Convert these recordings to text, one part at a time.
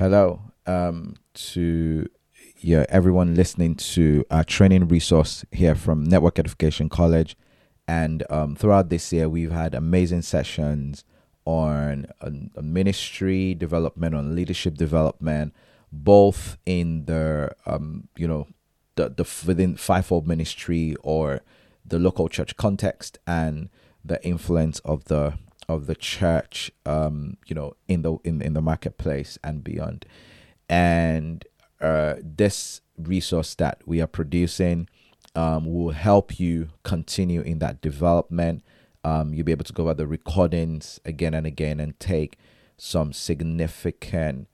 Hello um, to yeah everyone listening to our training resource here from Network Education College, and um, throughout this year we've had amazing sessions on, on, on ministry development, on leadership development, both in the um, you know the the within fivefold ministry or the local church context and the influence of the of the church um you know in the in, in the marketplace and beyond and uh this resource that we are producing um will help you continue in that development um you'll be able to go over the recordings again and again and take some significant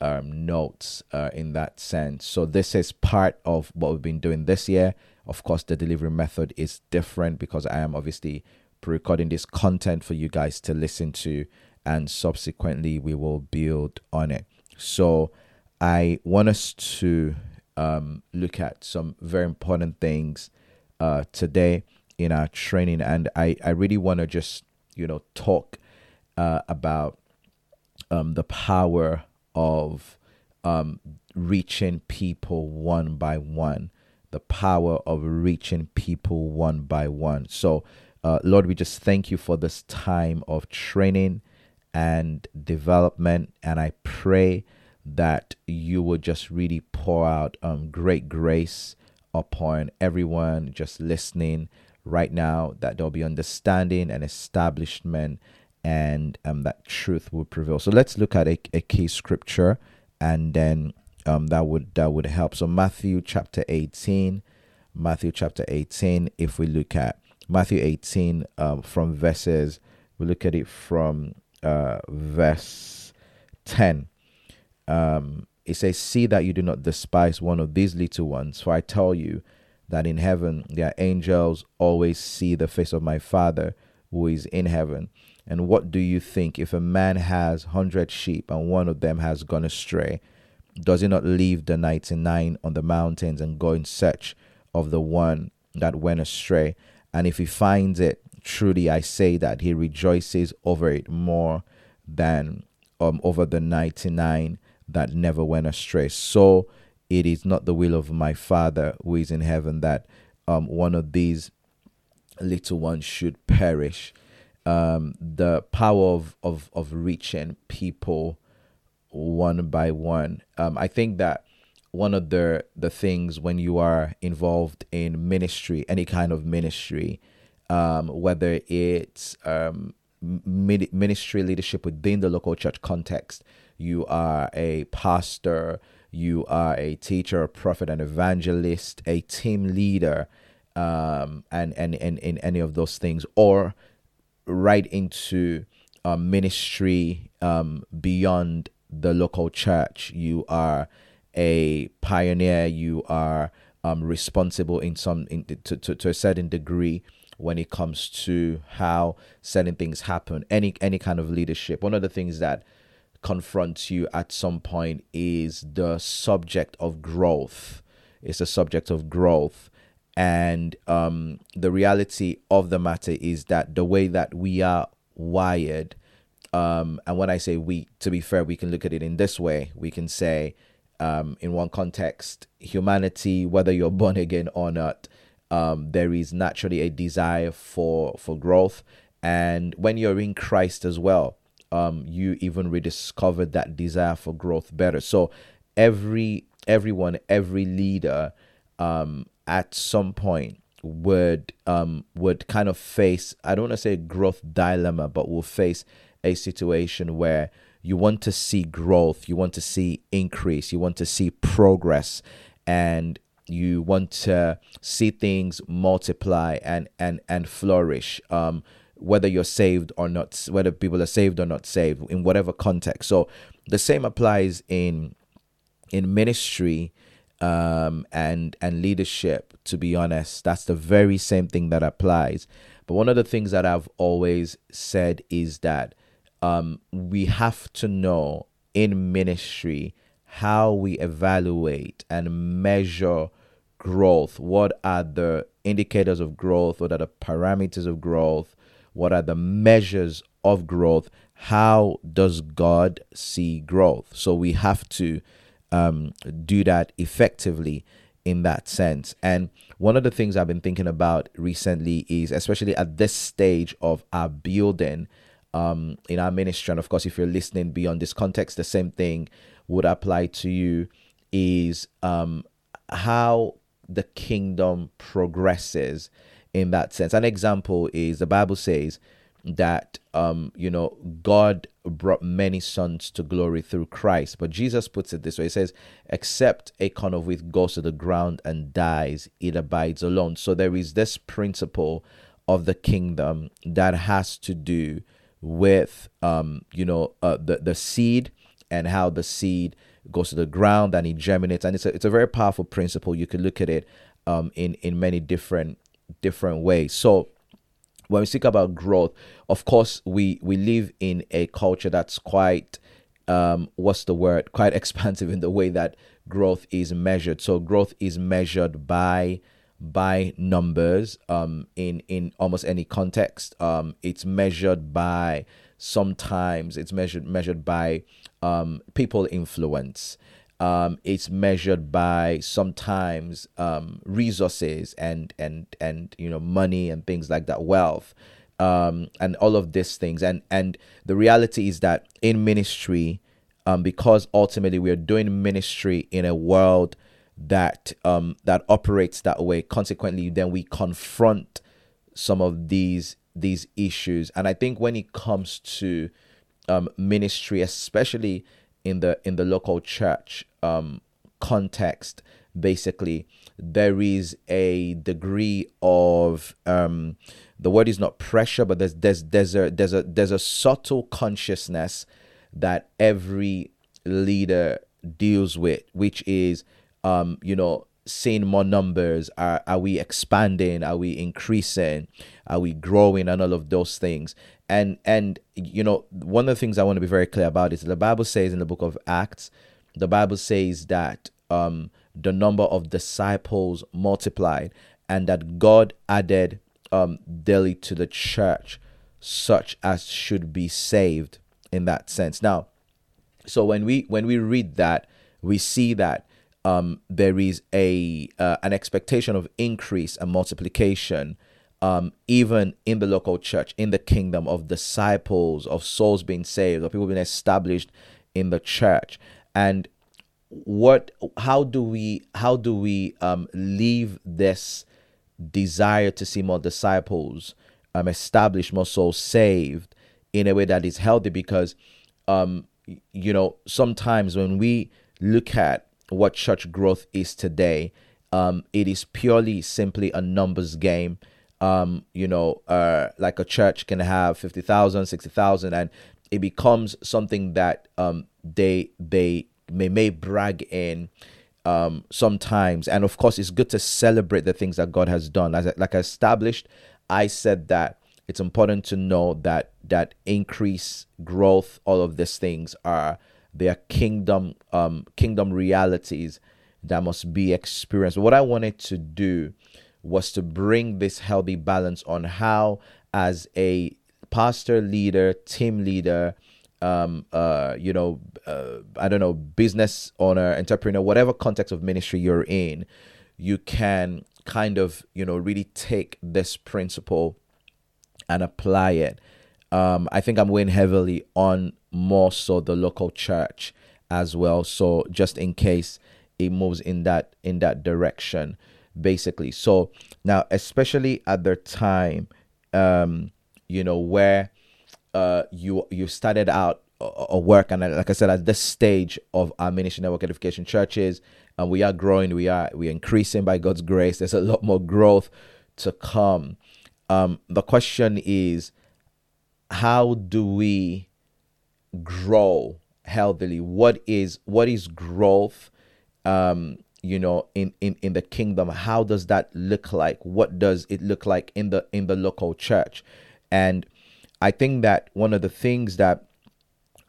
um, notes uh, in that sense. So this is part of what we've been doing this year. Of course, the delivery method is different because I am obviously pre-recording this content for you guys to listen to, and subsequently we will build on it. So I want us to um, look at some very important things uh, today in our training, and I I really want to just you know talk uh, about um, the power of um, reaching people one by one, the power of reaching people one by one. So, uh, Lord, we just thank you for this time of training and development. And I pray that you will just really pour out um, great grace upon everyone just listening right now, that there'll be understanding and establishment and um, that truth will prevail. So let's look at a, a key scripture, and then um, that would that would help. So Matthew chapter eighteen, Matthew chapter eighteen. If we look at Matthew eighteen um, from verses, we look at it from uh, verse ten. Um, it says, "See that you do not despise one of these little ones, for I tell you." That in heaven their angels always see the face of my Father who is in heaven. And what do you think if a man has hundred sheep and one of them has gone astray? Does he not leave the ninety nine on the mountains and go in search of the one that went astray? And if he finds it, truly I say that he rejoices over it more than um, over the ninety nine that never went astray. So it is not the will of my Father who is in heaven that um, one of these little ones should perish um, the power of, of, of reaching people one by one. Um, I think that one of the the things when you are involved in ministry, any kind of ministry, um, whether it's um, ministry leadership within the local church context, you are a pastor, you are a teacher, a prophet, an evangelist, a team leader, um, and, and, and in any of those things, or right into um, ministry um, beyond the local church. You are a pioneer. You are um, responsible in some in, to, to, to a certain degree when it comes to how certain things happen. Any any kind of leadership. One of the things that confronts you at some point is the subject of growth. It's a subject of growth and um, the reality of the matter is that the way that we are wired, um, and when I say we, to be fair, we can look at it in this way. We can say, um, in one context, humanity, whether you're born again or not, um, there is naturally a desire for for growth, and when you're in Christ as well, um, you even rediscover that desire for growth better. So every everyone, every leader um, at some point would um would kind of face I don't want to say growth dilemma, but will face a situation where you want to see growth, you want to see increase, you want to see progress, and you want to see things multiply and and and flourish. Um, whether you're saved or not, whether people are saved or not saved, in whatever context. So the same applies in in ministry um, and and leadership. To be honest, that's the very same thing that applies. But one of the things that I've always said is that um, we have to know in ministry how we evaluate and measure growth. What are the indicators of growth? What are the parameters of growth? What are the measures of growth? how does God see growth? So we have to um, do that effectively in that sense. And one of the things I've been thinking about recently is, especially at this stage of our building um, in our ministry, and of course, if you're listening beyond this context, the same thing would apply to you, is um, how the kingdom progresses in that sense. An example is the Bible says that um, you know God brought many sons to glory through Christ, but Jesus puts it this way: He says, "Except a corn of wheat goes to the ground and dies, it abides alone." So there is this principle of the kingdom that has to do with um, you know uh, the the seed and how the seed goes to the ground and it germinates, and it's a it's a very powerful principle. You could look at it um, in in many different different ways. So when we speak about growth, of course, we we live in a culture that's quite um, what's the word? Quite expansive in the way that growth is measured. So growth is measured by by numbers um, in in almost any context. Um, it's measured by sometimes it's measured measured by um, people influence um, it's measured by sometimes um, resources and and and you know money and things like that, wealth, um, and all of these things. And and the reality is that in ministry, um, because ultimately we are doing ministry in a world that um, that operates that way. Consequently, then we confront some of these these issues. And I think when it comes to um, ministry, especially in the in the local church um, context, basically there is a degree of um, the word is not pressure, but there's there's there's a there's a there's a subtle consciousness that every leader deals with, which is um, you know seeing more numbers are are we expanding? Are we increasing? Are we growing and all of those things? And and you know one of the things i want to be very clear about is the bible says in the book of acts the bible says that um the number of disciples multiplied and that god added um daily to the church such as should be saved in that sense. Now so when we when we read that we see that um, there is a uh, an expectation of increase and multiplication um, even in the local church, in the kingdom of disciples, of souls being saved, of people being established in the church. And what how do we how do we um leave this desire to see more disciples um established more souls saved in a way that is healthy because um you know sometimes when we look at what church growth is today um it is purely simply a numbers game um, you know, uh, like a church can have 50,000, 60,000, and it becomes something that um, they they may, may brag in um, sometimes. And of course, it's good to celebrate the things that God has done. As I, like I established, I said that it's important to know that that increase, growth, all of these things are they are kingdom um, kingdom realities that must be experienced. What I wanted to do was to bring this healthy balance on how, as a pastor, leader, team leader, um, uh, you know, uh, I don't know, business owner, entrepreneur, whatever context of ministry you're in, you can kind of, you know, really take this principle and apply it. Um, I think I'm weighing heavily on more so the local church as well. So just in case it moves in that in that direction basically. So now, especially at the time, um, you know, where uh, you you started out a work and like I said at this stage of our ministry network edification churches and we are growing we are we are increasing by God's grace there's a lot more growth to come um the question is how do we grow healthily? What is what is growth um you know in, in in the kingdom? How does that look like? What does it look like in the in the local church? And i think that one of the things that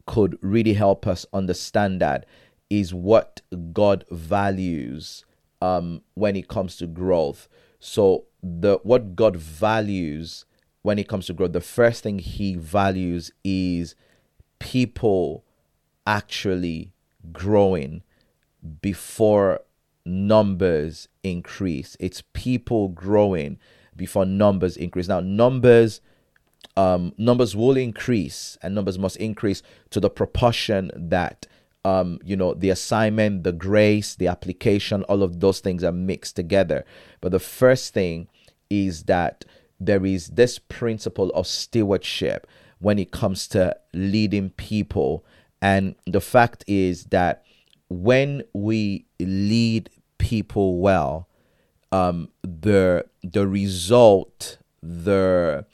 could really help us understand that is what god values um when it comes to growth. So the what god values when it comes to growth the first thing he values is people actually growing before numbers increase. It's people growing before numbers increase. Now, numbers um, numbers will increase, and numbers must increase to the proportion that um, you know the assignment, the grace, the application, all of those things are mixed together. But the first thing is that there is this principle of stewardship when it comes to leading people. And the fact is that when we lead people well, um, the the result, the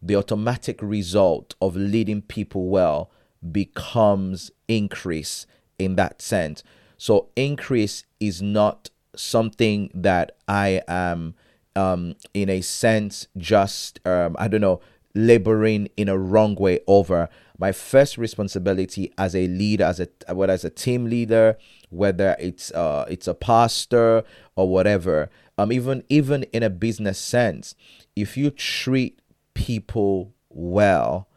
the automatic result of leading people well becomes increase in that sense. So increase is not something that I am um, in a sense just um, I don't know laboring in a wrong way over. My first responsibility as a leader as a whether as a team leader whether it's uh it's a pastor or whatever um even even in a business sense if you treat people well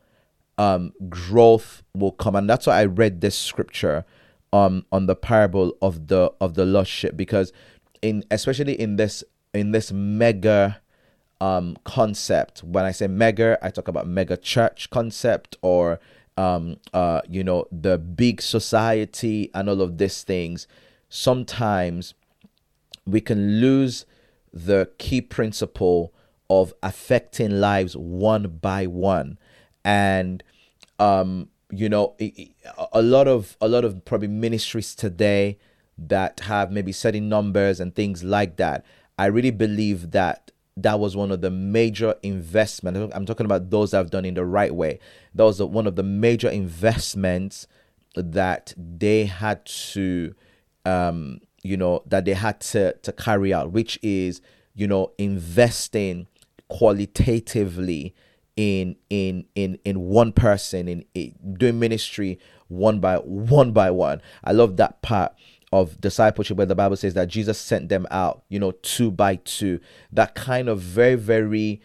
um growth will come. And that's why i read this scripture um on the parable of the of the lost sheep because in especially in this in this mega um, concept. When I say mega, I talk about mega church concept or um, uh, you know the big society and all of these things. Sometimes we can lose the key principle of affecting lives one by one, and um, you know a lot of a lot of probably ministries today that have maybe setting numbers and things like that I really believe that that was one of the major investments. I'm talking about those have done in the right way. That was one of the major investments that they had to, um, you know, that they had to to carry out, which is, you know, investing qualitatively in in in in one person in, in doing ministry one by one by one. I love that part of discipleship where the Bible says that Jesus sent them out, you know, two by two. That kind of very, very,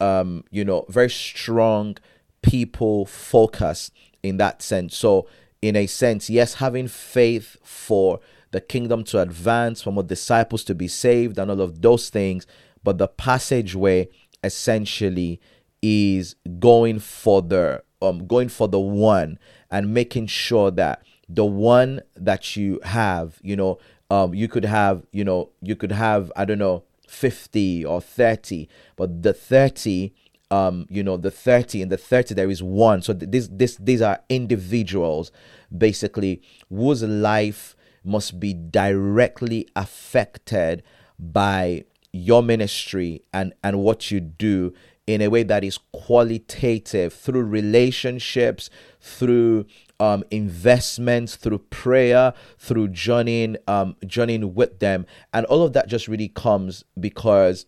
um, you know, very strong people focus in that sense. So, in a sense, yes, having faith for the kingdom to advance, for more disciples to be saved, and all of those things, but the passageway essentially is going for the um going for the one and making sure that the one that you have, you know, um, you could have, you know, you could have, I don't know, 50 or 30, but the 30, um, you know, the 30 and the 30, there is one. So this, this, these are individuals basically whose life must be directly affected by your ministry and, and what you do in a way that is qualitative through relationships, through um, investments, through prayer, through journeying, um, journeying with them, and all of that just really comes because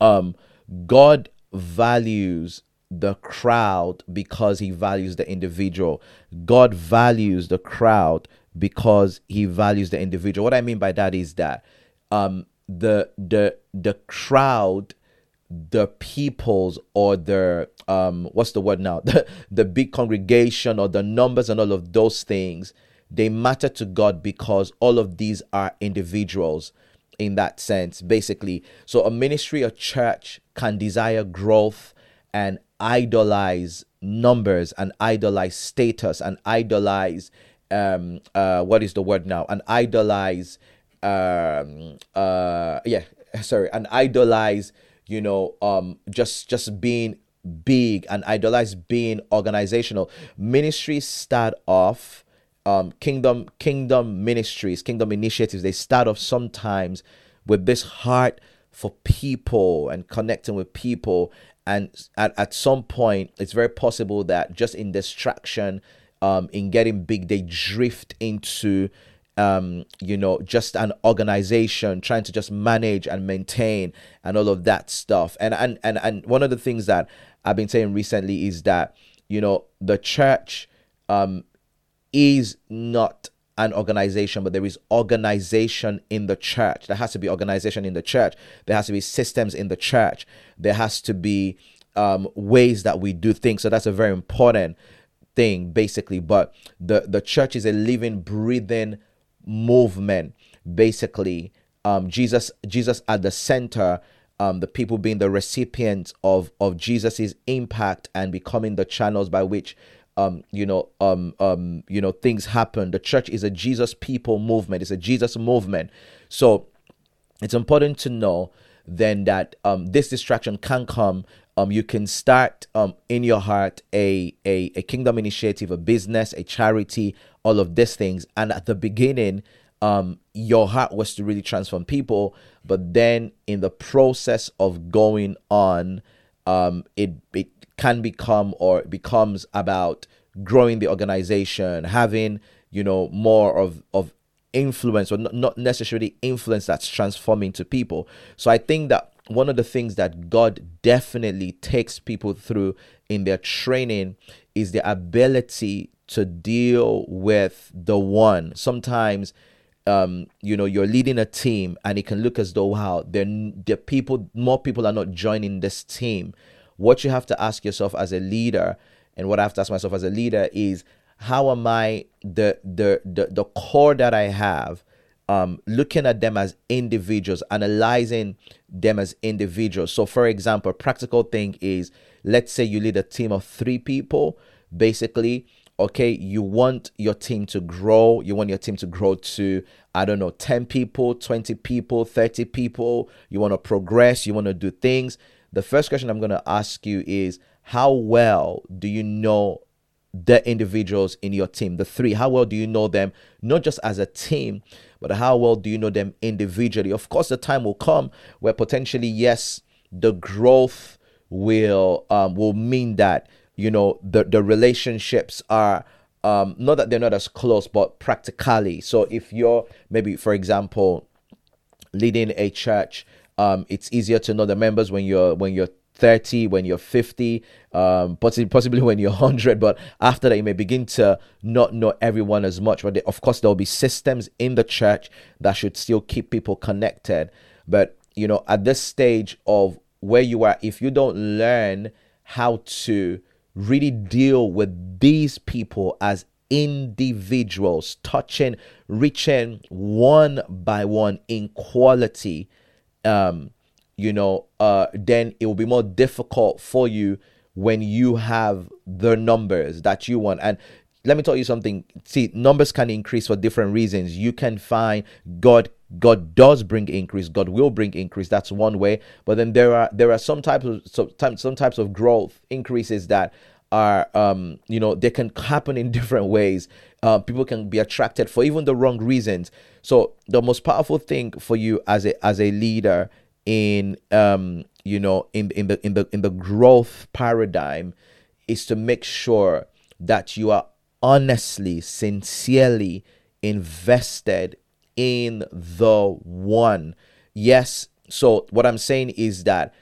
um, God values the crowd because He values the individual. God values the crowd because He values the individual. What I mean by that is that um, the the the crowd the peoples or the um what's the word now? The, the big congregation or the numbers and all of those things they matter to god because all of these are individuals in that sense basically. So a ministry or church can desire growth and idolize numbers and idolize status and idolize um uh what is the word now? And idolize um uh yeah sorry and idolize you know um just just being big and idolize being organizational. Ministries start off um kingdom kingdom ministries kingdom initiatives they start off sometimes with this heart for people and connecting with people. And at, at some point it's very possible that just in distraction um in getting big they drift into um, you know, just an organization trying to just manage and maintain and all of that stuff. And and and and one of the things that I've been saying recently is that you know the church um, is not an organization, but there is organization in the church. There has to be organization in the church. There has to be systems in the church. There has to be um, ways that we do things. So that's a very important thing basically but the the church is a living breathing movement basically um jesus jesus at the center um the people being the recipients of of jesus's impact and becoming the channels by which um you know um um you know things happen. The church is a jesus people movement. It's a jesus movement. So it's important to know then that um this distraction can come um, you can start um, in your heart a, a, a kingdom initiative, a business, a charity, all of these things. And at the beginning, um, your heart was to really transform people. But then in the process of going on, um, it, it can become or becomes about growing the organization, having, you know, more of, of influence or not necessarily influence that's transforming to people. So I think that one of the things that God definitely takes people through in their training is the ability to deal with the one. Sometimes, um, you know, you're leading a team and it can look as though, wow, there, the people, more people are not joining this team. What you have to ask yourself as a leader, and what I have to ask myself as a leader is, how am I the the the, the core that I have? Um, looking at them as individuals, analyzing them as individuals. So, for example, practical thing is let's say you lead a team of three people. Basically, okay, you want your team to grow. You want your team to grow to, I don't know, 10 people, 20 people, 30 people. You want to progress, you want to do things. The first question I'm going to ask you is how well do you know the individuals in your team, the three? How well do you know them, not just as a team, but how well do you know them individually? Of course, the time will come where potentially, yes, the growth will um, will mean that you know the the relationships are um, not that they're not as close, but practically. So if you're maybe, for example, leading a church, um, it's easier to know the members when you're when you're 30, when you're 50, um, possibly, when you're 100. But after that, you may begin to not know everyone as much. But they, of course, there will be systems in the church that should still keep people connected. But, you know, at this stage of where you are, if you don't learn how to really deal with these people as individuals, touching, reaching one by one in quality, um, you know, uh, then it will be more difficult for you when you have the numbers that you want. And let me tell you something. See, numbers can increase for different reasons. You can find God God does bring increase. God will bring increase. That's one way. But then there are there are some types of some, some types of growth increases that are um you know they can happen in different ways. Uh, people can be attracted for even the wrong reasons. So the most powerful thing for you as a as a leader in um you know in in the in the in the growth paradigm is to make sure that you are honestly sincerely invested in the one yes so what i'm saying is that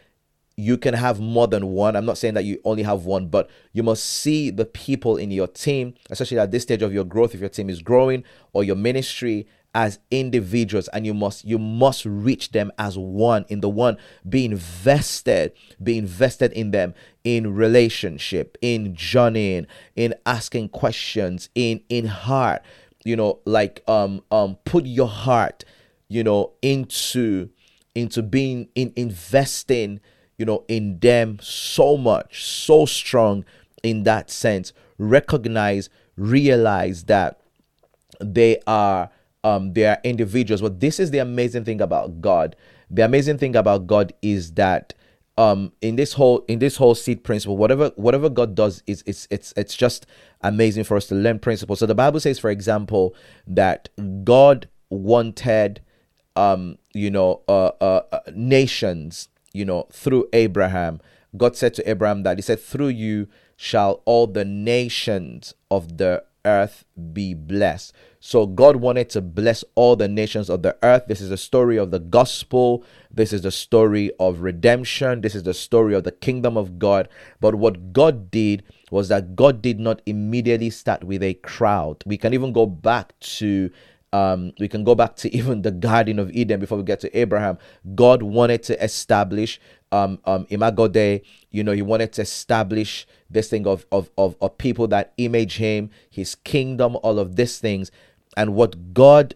you can have more than one. I'm not saying that you only have one, but you must see the people in your team, especially at this stage of your growth, if your team is growing or your ministry, as individuals and you must you must reach them as one in the one be invested be invested in them in relationship in journeying in asking questions in in heart you know like um um put your heart you know into into being in investing you know in them so much so strong in that sense. Recognize realize that they are um, they are individuals. But this is the amazing thing about God. The amazing thing about God is that um in this whole in this whole seed principle whatever whatever god does is it's it's it's just amazing for us to learn principles so the bible says for example that god wanted um you know uh, uh, uh nations you know through abraham god said to abraham that he said through you shall all the nations of the earth be blessed. So God wanted to bless all the nations of the earth. This is the story of the gospel. This is the story of redemption. This is the story of the kingdom of God. But what God did was that God did not immediately start with a crowd. We can even go back to um, we can go back to even the Garden of Eden before we get to Abraham. God wanted to establish um, um, Imago Dei. You know, he wanted to establish this thing of, of, of, of people that image him, his kingdom, all of these things. And what God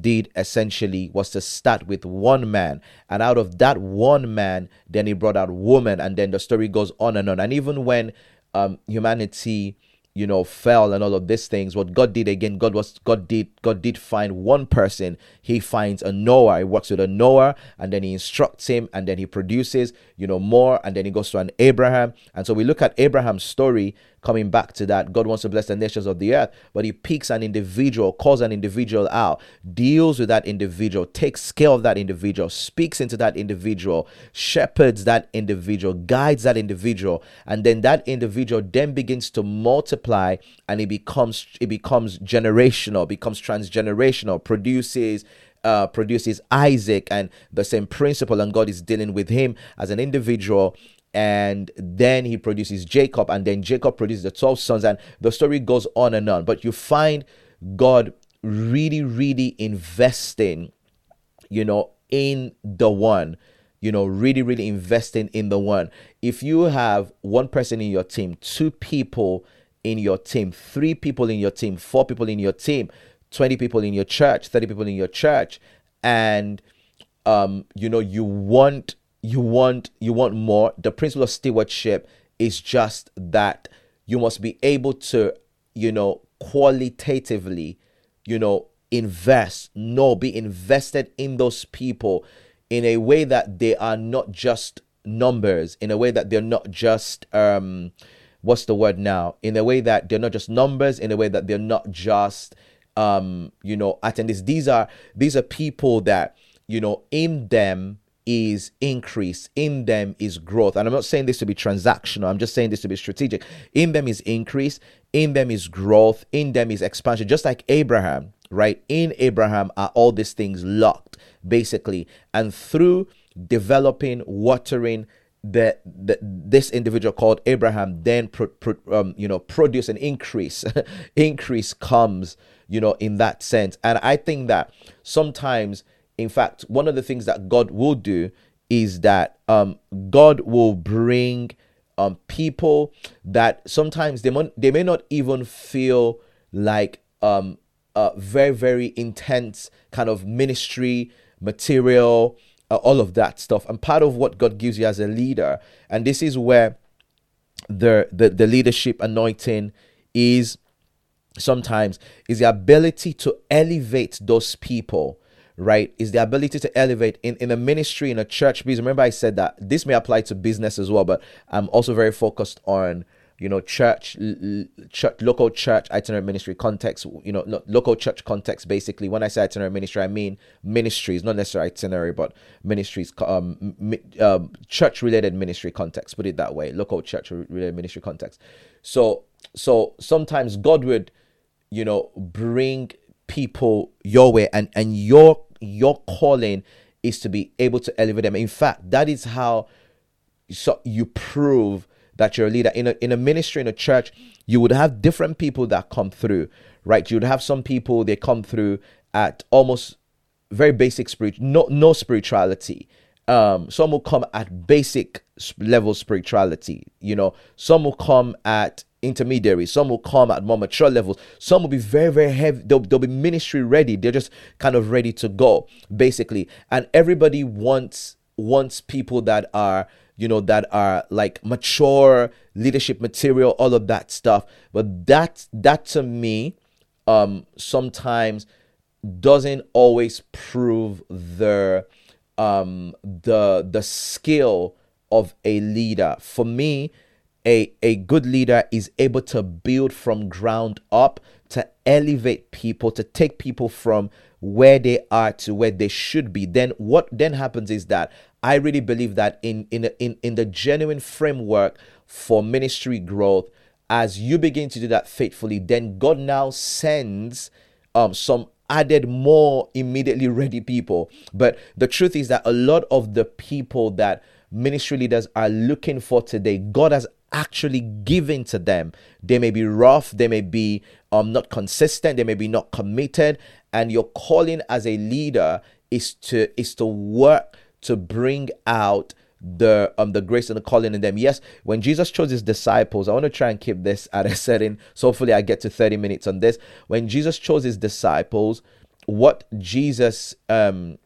did essentially was to start with one man. And out of that one man then he brought out woman. And then the story goes on and on. And even when um, humanity you know fell and all of these things. What god did again god was god did god did find one person. He finds a noah. He works with a noah and then he instructs him and then he produces you know more and then he goes to an abraham. And so we look at abraham's story coming back to that. God wants to bless the nations of the earth but he picks an individual calls an individual out deals with that individual takes care of that individual speaks into that individual shepherds that individual guides that individual and then that individual then begins to multiply and it becomes it becomes generational becomes transgenerational produces uh, produces Isaac and the same principle, and God is dealing with him as an individual and then he produces Jacob, and then Jacob produces the 12 sons, and the story goes on and on. But you find God really, really investing, you know, in the one, you know, really, really investing in the one. If you have one person in your team, two people in your team, three people in your team, four people in your team, 20 people in your church, 30 people in your church, and um, you know, you want you want you want more. The principle of stewardship is just that you must be able to you know qualitatively you know invest no be invested in those people in a way that they are not just numbers in a way that they're not just um what's the word now? In a way that they're not just numbers in a way that they're not just um you know attendees. These are these are people that you know in them is increase in them is growth. And i'm not saying this to be transactional i'm just saying this to be strategic. In them is increase in them is growth in them is expansion. Just like abraham right? In abraham are all these things locked basically. And through developing watering the this individual called abraham then pro, pro, um, you know produce an increase. Increase comes you know in that sense. And i think that sometimes in fact, one of the things that God will do is that um, God will bring um, people that sometimes they, may, they may not even feel like um, very, very intense kind of ministry material, uh, all of that stuff. And part of what God gives you as a leader, and this is where the, the, the leadership anointing is sometimes, is the ability to elevate those people right is the ability to elevate in in a ministry in a church. Because remember i said that this may apply to business as well but i'm also very focused on you know church, church local church itinerary ministry context you know local church context basically. When i say itinerary ministry i mean ministries not necessarily itinerary but ministries um, um church related ministry context put it that way local church related ministry context. So so sometimes god would you know bring people your way and and your your calling is to be able to elevate them. In fact, that is how so you prove that you're a leader in a in a ministry in a church. You would have different people that come through, right? You would have some people they come through at almost very basic spirit, no no spirituality. Um, some will come at basic level spirituality. You know, some will come at intermediaries. Some will come at more mature levels. Some will be very, very heavy. They'll, they'll be ministry ready. They're just kind of ready to go, basically. And everybody wants wants people that are you know that are like mature leadership material all of that stuff but that that to me um sometimes doesn't always prove the um the the skill of a leader. For me a, a good leader is able to build from ground up to elevate people to take people from where they are to where they should be. Then what then happens is that i really believe that in in in, in the genuine framework for ministry growth as you begin to do that faithfully then god now sends um some added more immediately ready people but the truth is that a lot of the people that ministry leaders are looking for today god has actually given to them. They may be rough, they may be um, not consistent, they may be not committed, and your calling as a leader is to is to work to bring out the um the grace and the calling in them. Yes, when Jesus chose his disciples, I want to try and keep this at a setting. So hopefully I get to 30 minutes on this. When Jesus chose his disciples, what Jesus um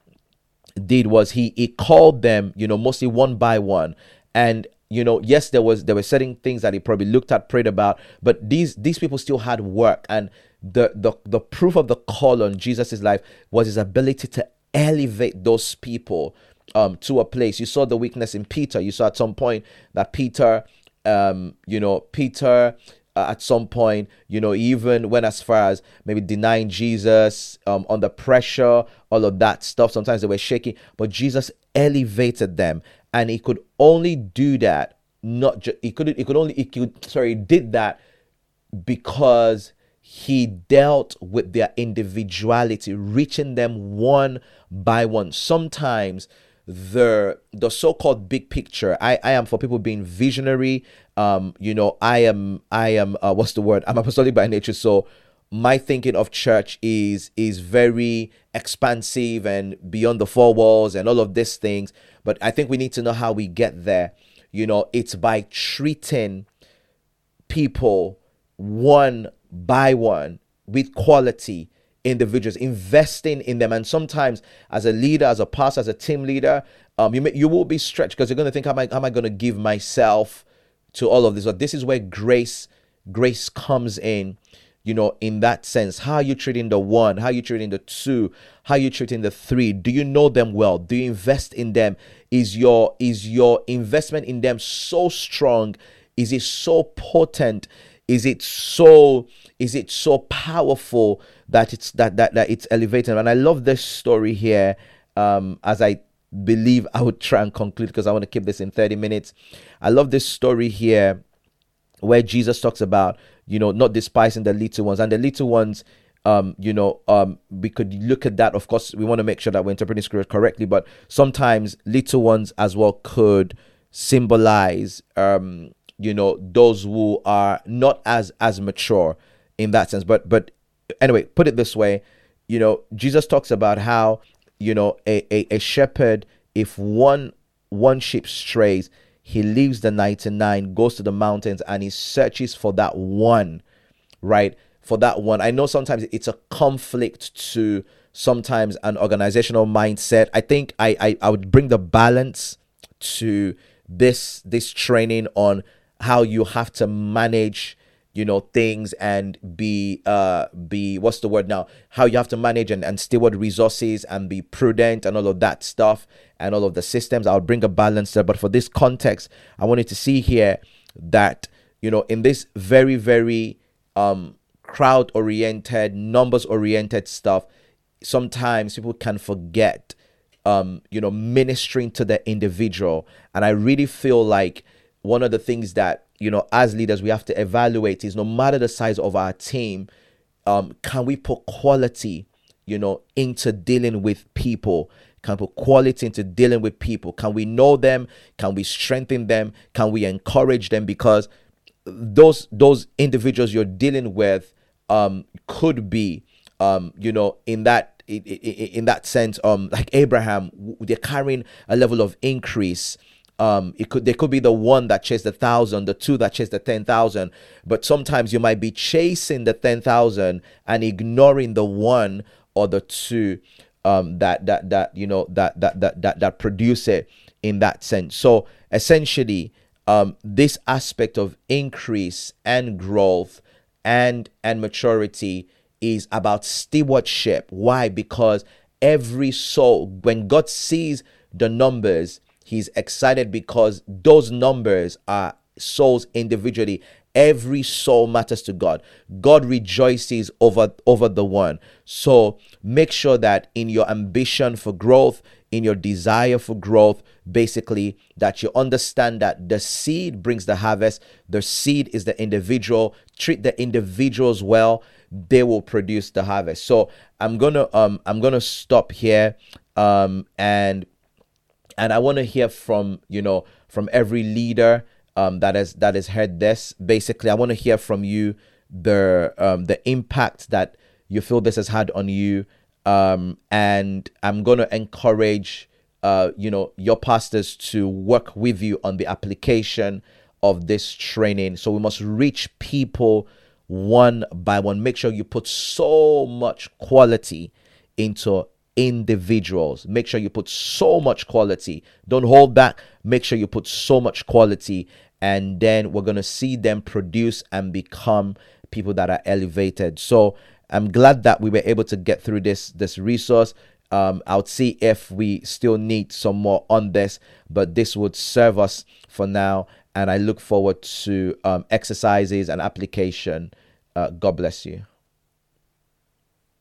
did was he he called them, you know, mostly one by one. And you know, yes, there was there were certain things that he probably looked at, prayed about, but these these people still had work. And the the the proof of the call on Jesus' life was his ability to elevate those people um, to a place. You saw the weakness in Peter. You saw at some point that Peter, um, you know, Peter uh, at some point, you know, even went as far as maybe denying Jesus um, under pressure, all of that stuff. Sometimes they were shaking, but Jesus elevated them, and he could only do that. Not just he could he could only he could sorry he did that because he dealt with their individuality, reaching them one by one. Sometimes the the so-called big picture. I i am for people being visionary. Um you know i am i am uh, what's the word? I'm apostolic by nature. So my thinking of church is is very expansive and beyond the four walls and all of these things. But i think we need to know how we get there. You know it's by treating people one by one with quality individuals, investing in them. And sometimes, as a leader, as a pastor, as a team leader, um, you may, you will be stretched because you're going to think, am I, am I going to give myself to all of this? But this is where grace grace comes in. You know, in that sense, how are you treating the one? How are you treating the two? How are you treating the three? Do you know them well? Do you invest in them? Is your is your investment in them so strong? Is it so potent? Is it so is it so powerful that it's that that, that it's elevated? And I love this story here. Um, as I believe I would try and conclude because I want to keep this in 30 minutes. I love this story here where Jesus talks about, you know, not despising the little ones. And the little ones, um, you know, um, we could look at that. Of course, we want to make sure that we're interpreting scripture correctly, but sometimes little ones as well could symbolize um you know those who are not as as mature in that sense. But but anyway put it this way you know jesus talks about how you know a, a, a shepherd if one one sheep strays he leaves the 99 goes to the mountains and he searches for that one right? For that one. I know sometimes it's a conflict to sometimes an organizational mindset. I think i i, I would bring the balance to this this training on how you have to manage you know things and be uh be what's the word now? How you have to manage and, and steward resources and be prudent and all of that stuff and all of the systems. I'll bring a balance there. But for this context i wanted to see here that you know in this very very um crowd oriented numbers oriented stuff sometimes people can forget um you know ministering to the individual. And i really feel like one of the things that you know as leaders we have to evaluate is no matter the size of our team um, can we put quality you know into dealing with people? Can put quality into dealing with people? Can we know them? Can we strengthen them? Can we encourage them? Because those those individuals you're dealing with um could be um you know in that in, in that sense um like abraham they're carrying a level of increase um, it could there could be the one that chased the thousand, the two that chased the ten thousand, but sometimes you might be chasing the ten thousand and ignoring the one or the two um, that that that you know that that that that that produce it in that sense. So essentially, um, this aspect of increase and growth and and maturity is about stewardship. Why? Because every soul, when God sees the numbers He's excited because those numbers are souls individually. Every soul matters to God. God rejoices over over the one. So make sure that in your ambition for growth, in your desire for growth, basically that you understand that the seed brings the harvest. The seed is the individual. Treat the individuals well, they will produce the harvest. So I'm gonna um I'm gonna stop here um and and I want to hear from you know from every leader um, that has that has heard this. Basically, I want to hear from you the um, the impact that you feel this has had on you, um, and I'm going to encourage uh, you know, your pastors to work with you on the application of this training. So we must reach people one by one. Make sure you put so much quality into individuals. Make sure you put so much quality. Don't hold back. Make sure you put so much quality. And then we're going to see them produce and become people that are elevated. So I'm glad that we were able to get through this this resource. Um, I'll see if we still need some more on this, but this would serve us for now. And I look forward to um, exercises and application. Uh, God bless you.